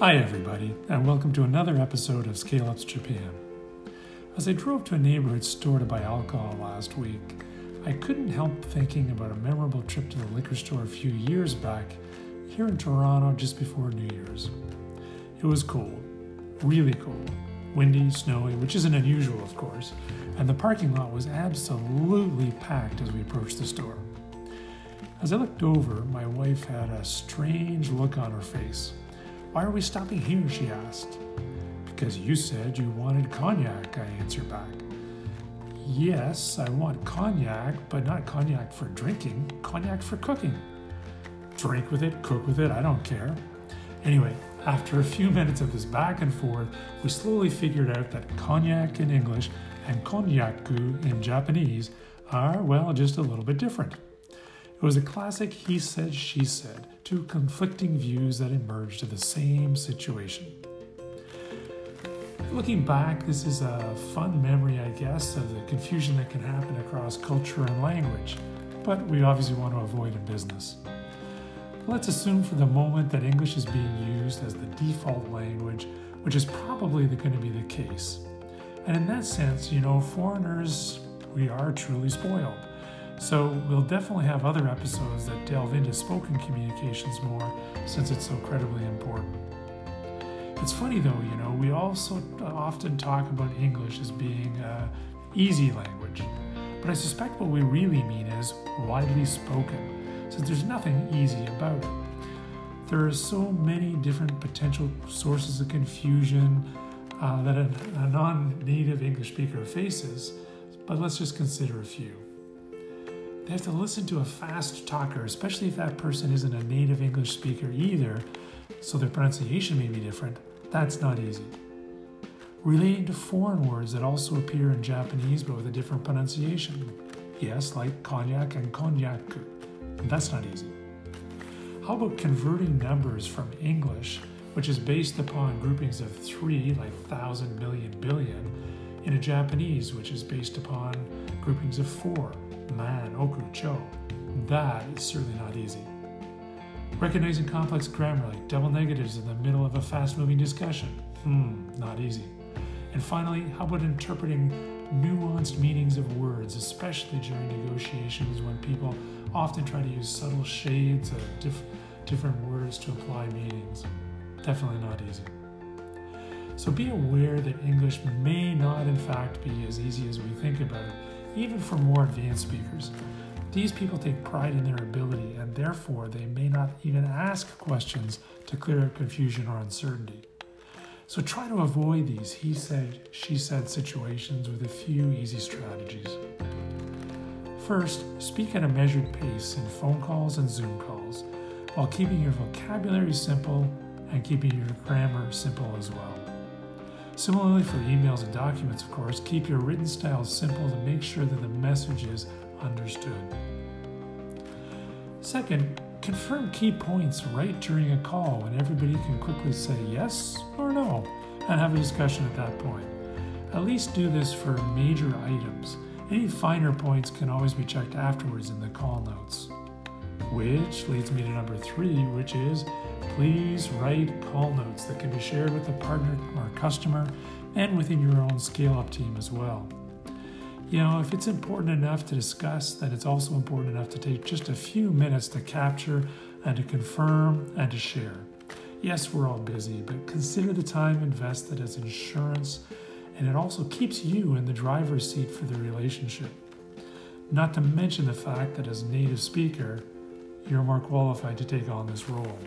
Hi, everybody, and welcome to another episode of Scale Ups Japan. As I drove to a neighborhood store to buy alcohol last week, I couldn't help thinking about a memorable trip to the liquor store a few years back here in Toronto just before New Year's. It was cold, really cold, windy, snowy, which isn't unusual, of course, and the parking lot was absolutely packed as we approached the store. As I looked over, my wife had a strange look on her face. Why are we stopping here? she asked. Because you said you wanted cognac, I answered back. Yes, I want cognac, but not cognac for drinking, cognac for cooking. Drink with it, cook with it, I don't care. Anyway, after a few minutes of this back and forth, we slowly figured out that cognac in English and konnyaku in Japanese are, well, just a little bit different. It was a classic he said, she said, two conflicting views that emerged to the same situation. Looking back, this is a fun memory, I guess, of the confusion that can happen across culture and language, but we obviously want to avoid in business. Let's assume for the moment that English is being used as the default language, which is probably going to be the case. And in that sense, you know, foreigners, we are truly spoiled. So we'll definitely have other episodes that delve into spoken communications more since it's so incredibly important. It's funny though, you know, we also often talk about English as being an easy language, but I suspect what we really mean is widely spoken, since there's nothing easy about it. There are so many different potential sources of confusion uh, that a, a non native English speaker faces, but let's just consider a few. They have to listen to a fast talker, especially if that person isn't a native English speaker either, so their pronunciation may be different. That's not easy. Relating to foreign words that also appear in Japanese but with a different pronunciation. Yes, like cognac and konnyaku. That's not easy. How about converting numbers from English, which is based upon groupings of three, like thousand, million, billion, into Japanese, which is based upon groupings of four, man, oku, cho. That is certainly not easy. Recognizing complex grammar like double negatives in the middle of a fast moving discussion. Hmm, not easy. And finally, how about interpreting nuanced meanings of words, especially during negotiations when people often try to use subtle shades of diff- different words to apply meanings? Definitely not easy. So be aware that English may not, in fact, be as easy as we think about it even for more advanced speakers. These people take pride in their ability, and therefore they may not even ask questions to clear up confusion or uncertainty. So try to avoid these he said, she said situations with a few easy strategies. First, speak at a measured pace in phone calls and Zoom calls, while keeping your vocabulary simple and keeping your grammar simple as well. Similarly, for emails and documents, of course, keep your written style simple to make sure that the message is understood. Second, confirm key points right during a call when everybody can quickly say yes or no and have a discussion at that point. At least do this for major items. Any finer points can always be checked afterwards in the call notes. Which leads me to number three, which is please write call notes that can be shared with a partner or customer and within your own scale up team as well. You know, if it's important enough to discuss, then it's also important enough to take just a few minutes to capture and to confirm and to share. Yes, we're all busy, but consider the time invested as insurance, and it also keeps you in the driver's seat for the relationship. Not to mention the fact that as a native speaker, you're more qualified to take on this role.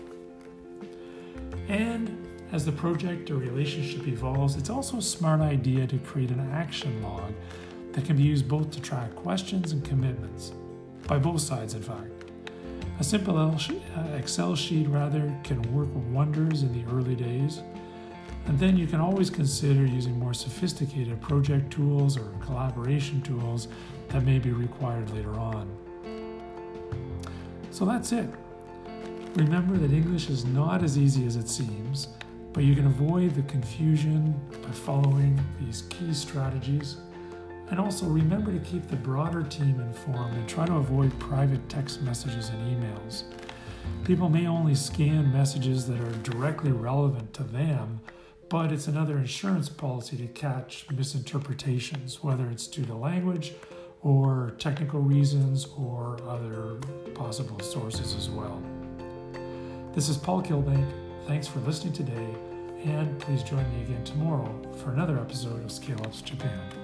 And as the project or relationship evolves, it's also a smart idea to create an action log that can be used both to track questions and commitments, by both sides, in fact. A simple uh, Excel sheet, rather, can work wonders in the early days, and then you can always consider using more sophisticated project tools or collaboration tools that may be required later on. So that's it. Remember that English is not as easy as it seems, but you can avoid the confusion by following these key strategies. And also remember to keep the broader team informed and try to avoid private text messages and emails. People may only scan messages that are directly relevant to them, but it's another insurance policy to catch misinterpretations, whether it's due to language or technical reasons or other possible sources as well. This is Paul Kilbank. Thanks for listening today, and please join me again tomorrow for another episode of Scale Ups Japan.